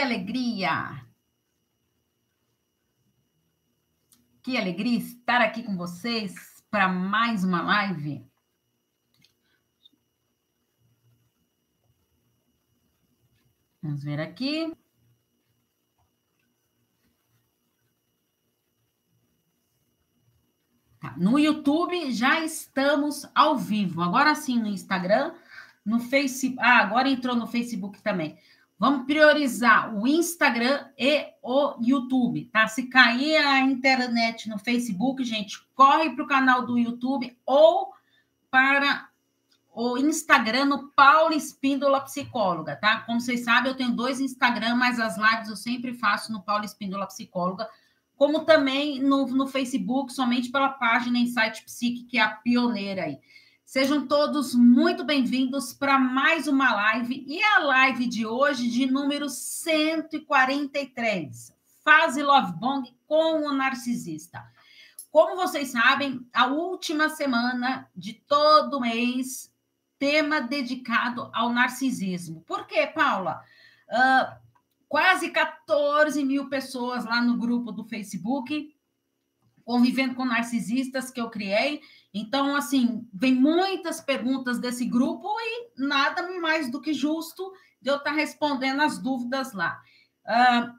Que alegria! Que alegria estar aqui com vocês para mais uma live. Vamos ver aqui. Tá. No YouTube já estamos ao vivo. Agora sim no Instagram, no Facebook. Ah, agora entrou no Facebook também. Vamos priorizar o Instagram e o YouTube, tá? Se cair a internet no Facebook, gente, corre para o canal do YouTube ou para o Instagram no Paula Espíndola Psicóloga, tá? Como vocês sabem, eu tenho dois Instagram, mas as lives eu sempre faço no Paula Espíndola Psicóloga como também no, no Facebook, somente pela página Insight Psique, que é a pioneira aí. Sejam todos muito bem-vindos para mais uma live, e a live de hoje de número 143, Fase Love Bong com o Narcisista. Como vocês sabem, a última semana de todo mês, tema dedicado ao narcisismo. Por quê, Paula? Uh, quase 14 mil pessoas lá no grupo do Facebook, convivendo com narcisistas que eu criei. Então, assim, vem muitas perguntas desse grupo e nada mais do que justo de eu estar respondendo as dúvidas lá. Uh,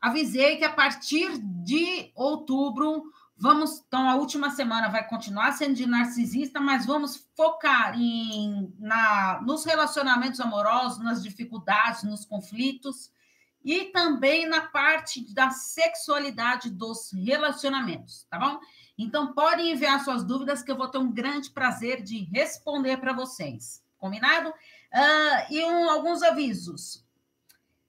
avisei que a partir de outubro, vamos. Então, a última semana vai continuar sendo de narcisista, mas vamos focar em, na, nos relacionamentos amorosos, nas dificuldades, nos conflitos e também na parte da sexualidade dos relacionamentos, tá bom? Então, podem enviar suas dúvidas que eu vou ter um grande prazer de responder para vocês. Combinado? Uh, e um, alguns avisos.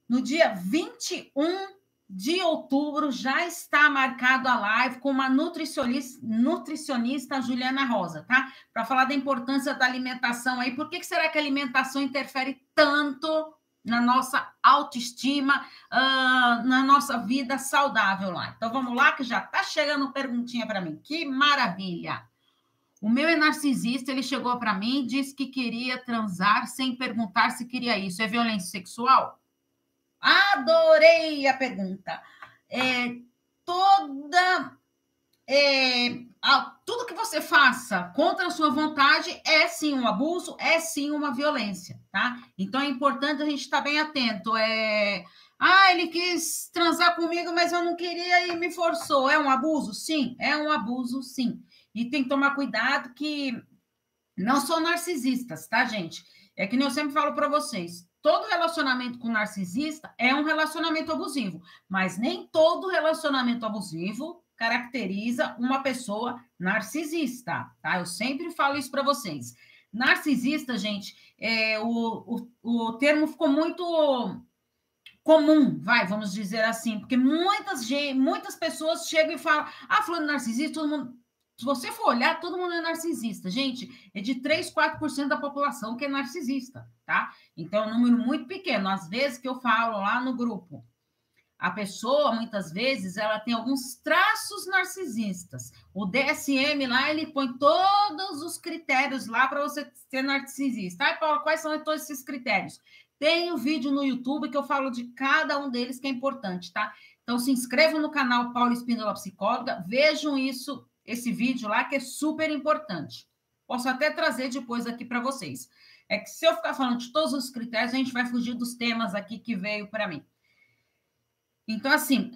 No dia 21 de outubro já está marcado a live com uma nutricionista, nutricionista Juliana Rosa, tá? Para falar da importância da alimentação aí. Por que, que será que a alimentação interfere tanto na nossa autoestima, uh, na nossa vida saudável lá. Então vamos lá, que já está chegando perguntinha para mim. Que maravilha! O meu é narcisista, ele chegou para mim e disse que queria transar sem perguntar se queria isso. É violência sexual? Adorei a pergunta. É, toda é, a, tudo que você faça contra a sua vontade é sim um abuso, é sim uma violência, tá? Então é importante a gente estar bem atento. É, ah, ele quis transar comigo, mas eu não queria e me forçou. É um abuso? Sim, é um abuso, sim. E tem que tomar cuidado que não são narcisistas, tá, gente? É que nem eu sempre falo para vocês. Todo relacionamento com narcisista é um relacionamento abusivo, mas nem todo relacionamento abusivo caracteriza uma pessoa narcisista, tá? Eu sempre falo isso para vocês. Narcisista, gente, é, o, o, o termo ficou muito comum, vai, vamos dizer assim, porque muitas, muitas pessoas chegam e falam, ah, falando narcisista, todo mundo. Se você for olhar, todo mundo é narcisista. Gente, é de 3, 4% da população que é narcisista, tá? Então, é um número muito pequeno. Às vezes que eu falo lá no grupo, a pessoa, muitas vezes, ela tem alguns traços narcisistas. O DSM lá, ele põe todos os critérios lá para você ser narcisista. Ai, Paula, quais são todos esses critérios? Tem um vídeo no YouTube que eu falo de cada um deles que é importante, tá? Então, se inscrevam no canal Paula Espíndola Psicóloga, vejam isso, esse vídeo lá, que é super importante. Posso até trazer depois aqui para vocês. É que se eu ficar falando de todos os critérios, a gente vai fugir dos temas aqui que veio para mim. Então, assim,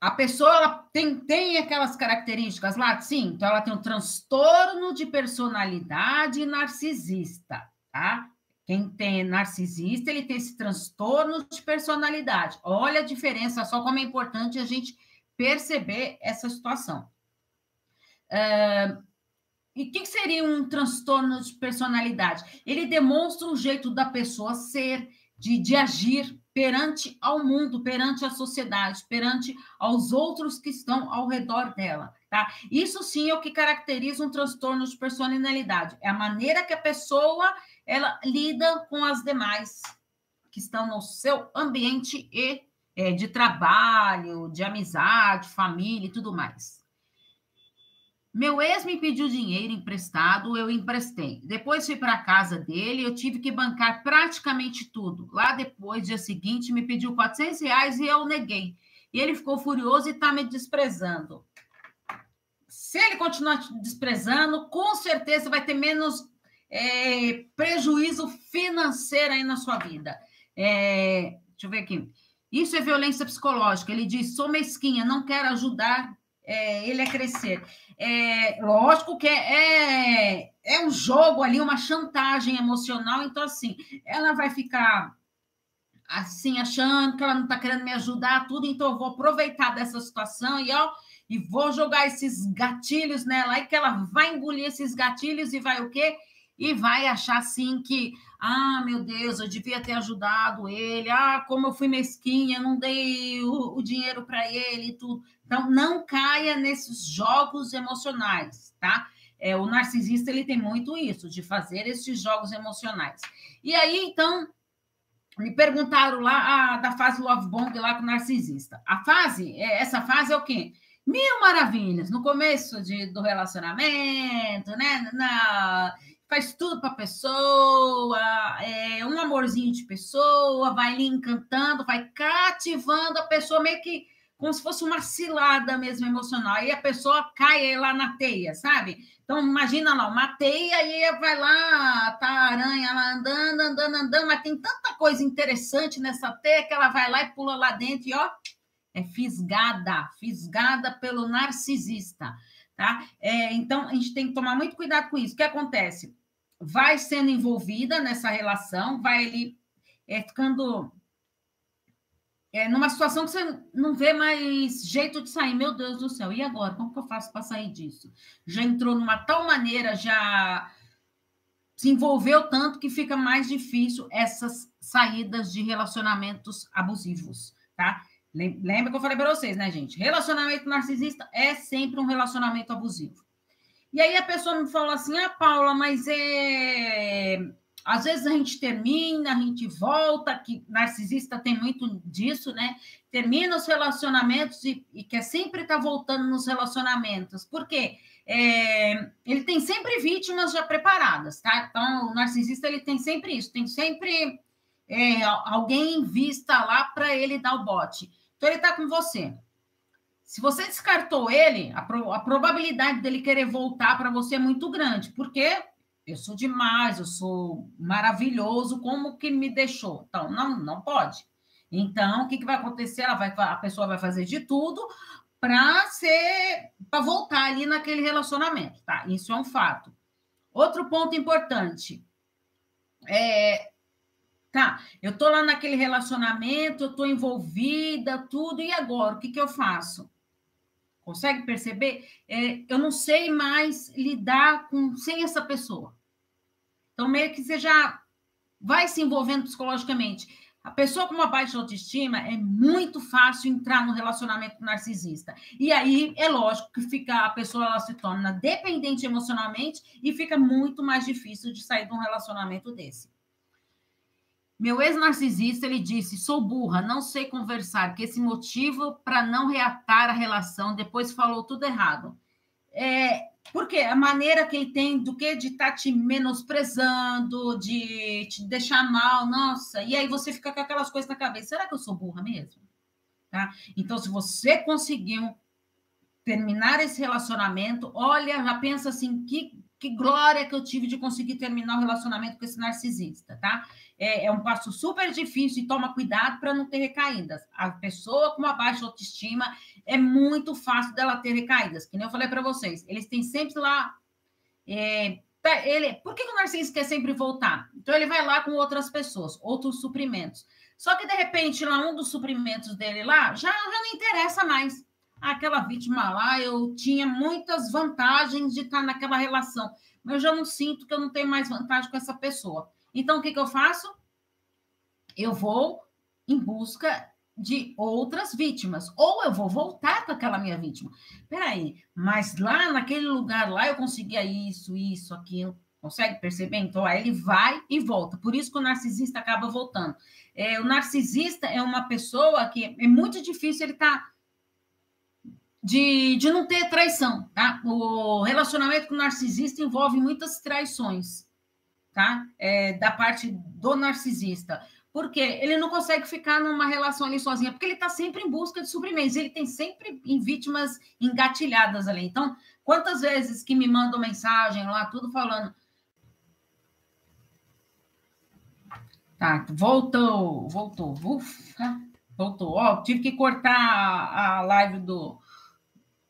a pessoa tem, tem aquelas características lá, sim, então ela tem um transtorno de personalidade narcisista, tá? Quem tem narcisista, ele tem esse transtorno de personalidade. Olha a diferença, só como é importante a gente perceber essa situação. Uh, e o que, que seria um transtorno de personalidade? Ele demonstra o jeito da pessoa ser, de, de agir, perante ao mundo, perante a sociedade, perante aos outros que estão ao redor dela, tá? Isso sim é o que caracteriza um transtorno de personalidade, é a maneira que a pessoa ela lida com as demais que estão no seu ambiente e é, de trabalho, de amizade, família e tudo mais. Meu ex me pediu dinheiro emprestado, eu emprestei. Depois fui para a casa dele, eu tive que bancar praticamente tudo. Lá depois, dia seguinte, me pediu 400 reais e eu neguei. E ele ficou furioso e está me desprezando. Se ele continuar te desprezando, com certeza vai ter menos é, prejuízo financeiro aí na sua vida. É, deixa eu ver aqui. Isso é violência psicológica. Ele diz: sou mesquinha, não quero ajudar é, ele a crescer. É, lógico que é, é, é um jogo ali, uma chantagem emocional. Então, assim, ela vai ficar assim, achando que ela não está querendo me ajudar, tudo. Então, eu vou aproveitar dessa situação e, ó, e vou jogar esses gatilhos nela aí, que ela vai engolir esses gatilhos e vai o quê? E vai achar assim que, ah, meu Deus, eu devia ter ajudado ele, ah, como eu fui mesquinha, não dei o, o dinheiro para ele e tudo. Então, não caia nesses jogos emocionais, tá? É, o narcisista ele tem muito isso, de fazer esses jogos emocionais. E aí, então, me perguntaram lá ah, da fase love bomb lá com o narcisista. A fase, é, essa fase é o quê? Mil maravilhas no começo de, do relacionamento, né? Na, faz tudo para a pessoa, é um amorzinho de pessoa, vai lhe encantando, vai cativando a pessoa meio que como se fosse uma cilada mesmo emocional. Aí a pessoa cai lá na teia, sabe? Então, imagina lá, uma teia e vai lá, tá a aranha lá andando, andando, andando, mas tem tanta coisa interessante nessa teia que ela vai lá e pula lá dentro e, ó, é fisgada, fisgada pelo narcisista, tá? É, então, a gente tem que tomar muito cuidado com isso. O que acontece? Vai sendo envolvida nessa relação, vai ali é, ficando é, numa situação que você não vê mais jeito de sair. Meu Deus do céu, e agora? Como que eu faço para sair disso? Já entrou numa tal maneira, já se envolveu tanto que fica mais difícil essas saídas de relacionamentos abusivos, tá? Lembra que eu falei para vocês, né, gente? Relacionamento narcisista é sempre um relacionamento abusivo. E aí a pessoa me falou assim: ah, Paula, mas é às vezes a gente termina, a gente volta, que narcisista tem muito disso, né? Termina os relacionamentos e, e quer sempre estar tá voltando nos relacionamentos. Por quê? É, ele tem sempre vítimas já preparadas, tá? Então, o narcisista ele tem sempre isso, tem sempre é, alguém em vista lá para ele dar o bote. Então, ele está com você. Se você descartou ele, a, pro, a probabilidade dele querer voltar para você é muito grande, porque eu sou demais, eu sou maravilhoso, como que me deixou? Então, não, não pode. Então, o que, que vai acontecer? Ela vai, a pessoa vai fazer de tudo para ser para voltar ali naquele relacionamento, tá? Isso é um fato. Outro ponto importante é tá, eu tô lá naquele relacionamento, eu tô envolvida, tudo, e agora? O que, que eu faço? Consegue perceber? É, eu não sei mais lidar com sem essa pessoa. Então, meio que você já vai se envolvendo psicologicamente. A pessoa com uma baixa autoestima é muito fácil entrar no relacionamento narcisista. E aí é lógico que fica a pessoa ela se torna dependente emocionalmente e fica muito mais difícil de sair de um relacionamento desse. Meu ex-narcisista, ele disse: sou burra, não sei conversar, que esse motivo para não reatar a relação, depois falou tudo errado. É, porque a maneira que ele tem do que de estar tá te menosprezando, de te deixar mal, nossa, e aí você fica com aquelas coisas na cabeça: será que eu sou burra mesmo? Tá? Então, se você conseguiu terminar esse relacionamento, olha, já pensa assim: que, que glória que eu tive de conseguir terminar o relacionamento com esse narcisista, tá? É, é um passo super difícil e toma cuidado para não ter recaídas. A pessoa com uma baixa autoestima é muito fácil dela ter recaídas, que nem eu falei para vocês. Eles têm sempre lá. É, ele, por que, que o narcisista quer sempre voltar? Então ele vai lá com outras pessoas, outros suprimentos. Só que de repente lá um dos suprimentos dele lá já, já não interessa mais. Aquela vítima lá, eu tinha muitas vantagens de estar naquela relação, mas eu já não sinto que eu não tenho mais vantagem com essa pessoa. Então, o que, que eu faço? Eu vou em busca de outras vítimas, ou eu vou voltar para aquela minha vítima. Peraí, mas lá naquele lugar lá eu conseguia isso, isso, aquilo. Consegue perceber? Então, aí ele vai e volta. Por isso que o narcisista acaba voltando. É, o narcisista é uma pessoa que é muito difícil ele estar. Tá de, de não ter traição, tá? O relacionamento com o narcisista envolve muitas traições, tá? É, da parte do narcisista. Porque ele não consegue ficar numa relação ali sozinha, porque ele está sempre em busca de suprimentos, ele tem sempre em vítimas engatilhadas ali. Então, quantas vezes que me mandam mensagem lá, tudo falando. Tá, voltou, voltou, ufa, voltou. Ó, tive que cortar a, live do,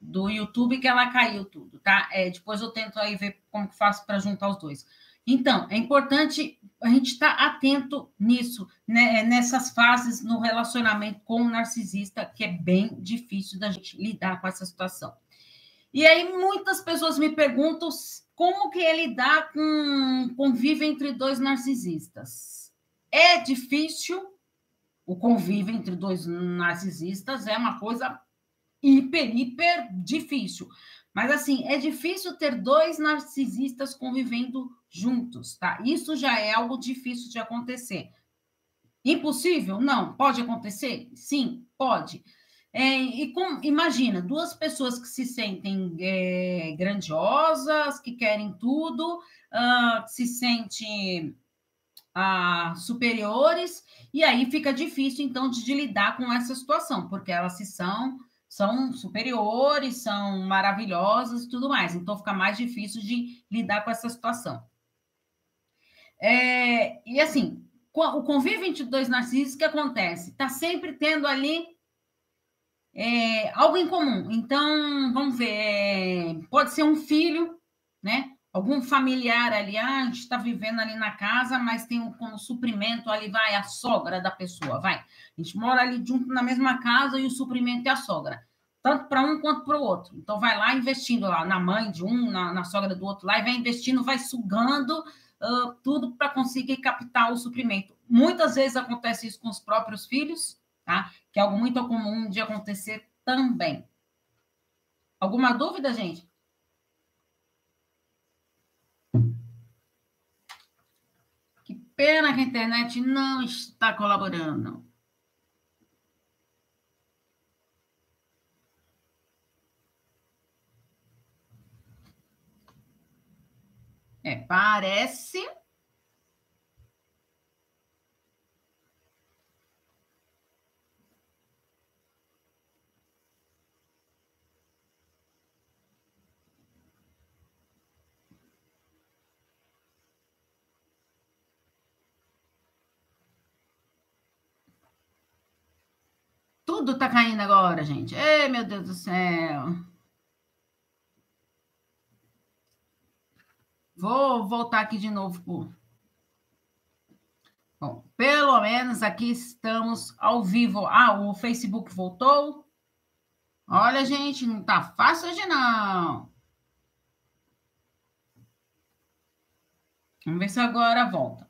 do YouTube que ela caiu tudo, tá? É, depois eu tento aí ver como que faço para juntar os dois. Então, é importante a gente estar tá atento nisso, né, nessas fases no relacionamento com o narcisista, que é bem difícil da gente lidar com essa situação. E aí, muitas pessoas me perguntam como que é lidar com convívio entre dois narcisistas. É difícil o convívio entre dois narcisistas, é uma coisa hiper, hiper difícil. Mas, assim, é difícil ter dois narcisistas convivendo juntos, tá? Isso já é algo difícil de acontecer. Impossível? Não. Pode acontecer? Sim, pode. É, e com, imagina, duas pessoas que se sentem é, grandiosas, que querem tudo, uh, se sentem uh, superiores, e aí fica difícil, então, de, de lidar com essa situação, porque elas se são são superiores, são maravilhosas e tudo mais. Então fica mais difícil de lidar com essa situação. É, e assim, o convívio entre dois narcisistas, o que acontece? Está sempre tendo ali é, algo em comum. Então, vamos ver, é, pode ser um filho, né? Algum familiar ali, ah, a gente está vivendo ali na casa, mas tem um, como suprimento ali, vai a sogra da pessoa, vai. A gente mora ali junto na mesma casa e o suprimento é a sogra. Tanto para um quanto para o outro. Então, vai lá investindo lá na mãe de um, na, na sogra do outro lá, e vai investindo, vai sugando uh, tudo para conseguir captar o suprimento. Muitas vezes acontece isso com os próprios filhos, tá? Que é algo muito comum de acontecer também. Alguma dúvida, gente? Pena que a internet não está colaborando. É, parece Tudo tá caindo agora, gente. Ei, meu Deus do céu. Vou voltar aqui de novo. Bom, pelo menos aqui estamos ao vivo. Ah, o Facebook voltou. Olha, gente, não tá fácil hoje, não. Vamos ver se agora volta.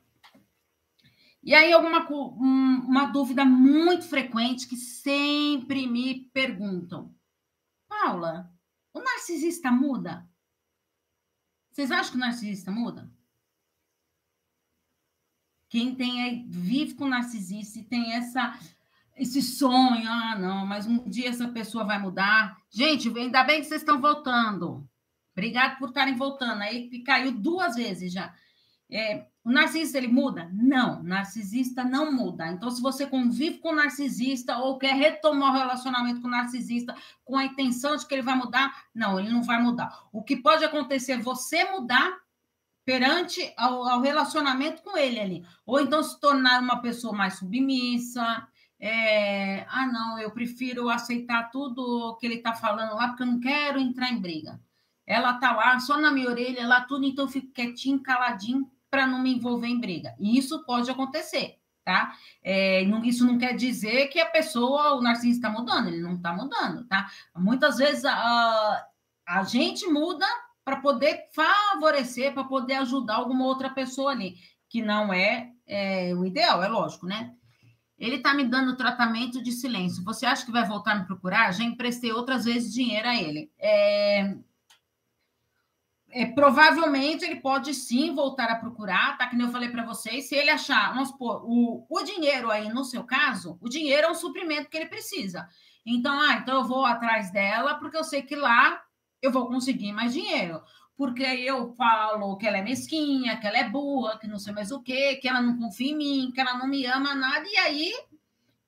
E aí, alguma uma dúvida muito frequente que sempre me perguntam: Paula, o narcisista muda? Vocês acham que o narcisista muda? Quem tem vive com narcisista e tem essa esse sonho, ah, não, mas um dia essa pessoa vai mudar. Gente, ainda bem que vocês estão voltando. Obrigado por estarem voltando. Aí caiu duas vezes já. É, o narcisista ele muda? Não, narcisista não muda. Então, se você convive com narcisista ou quer retomar o relacionamento com narcisista com a intenção de que ele vai mudar, não, ele não vai mudar. O que pode acontecer é você mudar perante ao, ao relacionamento com ele ali, ou então se tornar uma pessoa mais submissa. É, ah, não, eu prefiro aceitar tudo que ele está falando lá, porque eu não quero entrar em briga. Ela tá lá, só na minha orelha, lá tudo, então eu fico quietinho, caladinho, para não me envolver em briga. E isso pode acontecer, tá? É, não, isso não quer dizer que a pessoa, o narcisista está mudando, ele não está mudando, tá? Muitas vezes a, a gente muda para poder favorecer, para poder ajudar alguma outra pessoa ali, que não é, é o ideal, é lógico, né? Ele está me dando tratamento de silêncio. Você acha que vai voltar a me procurar? Já emprestei outras vezes dinheiro a ele. É, é, provavelmente ele pode sim voltar a procurar, tá? Que nem eu falei para vocês, se ele achar, vamos supor, o, o dinheiro aí, no seu caso, o dinheiro é um suprimento que ele precisa. Então, ah, então eu vou atrás dela porque eu sei que lá eu vou conseguir mais dinheiro. Porque eu falo que ela é mesquinha, que ela é burra, que não sei mais o quê, que ela não confia em mim, que ela não me ama nada, e aí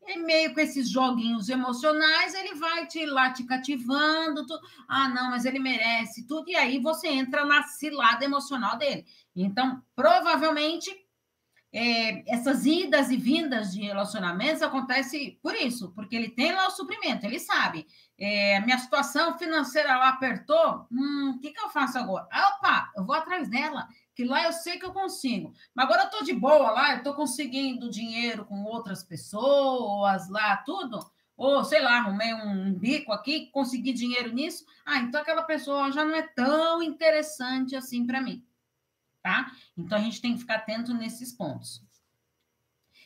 e meio com esses joguinhos emocionais, ele vai te lá te cativando. Tu... Ah, não, mas ele merece tudo. E aí você entra na cilada emocional dele. Então, provavelmente, é, essas idas e vindas de relacionamentos acontece por isso, porque ele tem lá o suprimento, ele sabe. É, minha situação financeira lá apertou, hum, que, que eu faço agora? Ah, opa, eu vou atrás dela que lá eu sei que eu consigo. Mas agora eu estou de boa lá, eu estou conseguindo dinheiro com outras pessoas lá, tudo. Ou, sei lá, arrumei um bico aqui, consegui dinheiro nisso. Ah, então aquela pessoa já não é tão interessante assim para mim. Tá? Então a gente tem que ficar atento nesses pontos.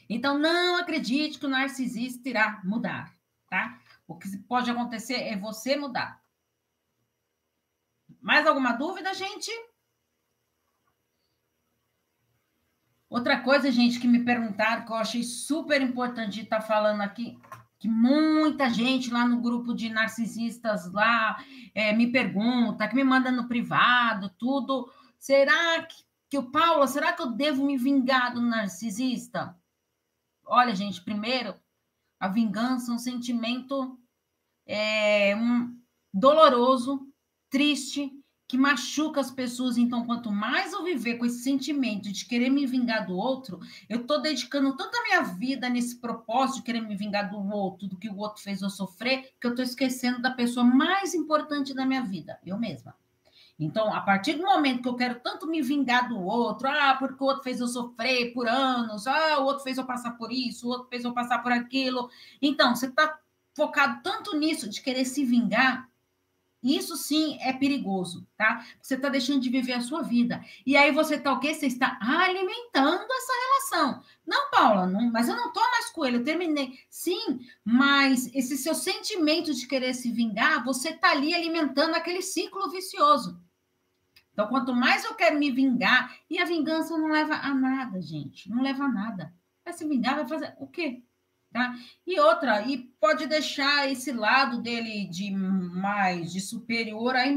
Então, não acredite que o narcisista irá mudar, tá? O que pode acontecer é você mudar. Mais alguma dúvida, gente? Outra coisa, gente, que me perguntaram, que eu achei super importante estar tá falando aqui, que muita gente lá no grupo de narcisistas lá é, me pergunta, que me manda no privado, tudo. Será que, que o Paulo, será que eu devo me vingar do narcisista? Olha, gente, primeiro, a vingança é um sentimento é, um, doloroso, triste, que machuca as pessoas. Então, quanto mais eu viver com esse sentimento de querer me vingar do outro, eu estou dedicando tanta minha vida nesse propósito de querer me vingar do outro, do que o outro fez eu sofrer, que eu estou esquecendo da pessoa mais importante da minha vida, eu mesma. Então, a partir do momento que eu quero tanto me vingar do outro, ah, porque o outro fez eu sofrer por anos, ah, o outro fez eu passar por isso, o outro fez eu passar por aquilo. Então, você está focado tanto nisso de querer se vingar isso sim é perigoso, tá? Você está deixando de viver a sua vida. E aí você está o quê? Você está alimentando essa relação. Não, Paula, não, mas eu não estou mais com ele, eu terminei. Sim, mas esse seu sentimento de querer se vingar, você está ali alimentando aquele ciclo vicioso. Então, quanto mais eu quero me vingar, e a vingança não leva a nada, gente. Não leva a nada. Vai se vingar, vai fazer o quê? Tá? E outra, e pode deixar esse lado dele de mais de superior aí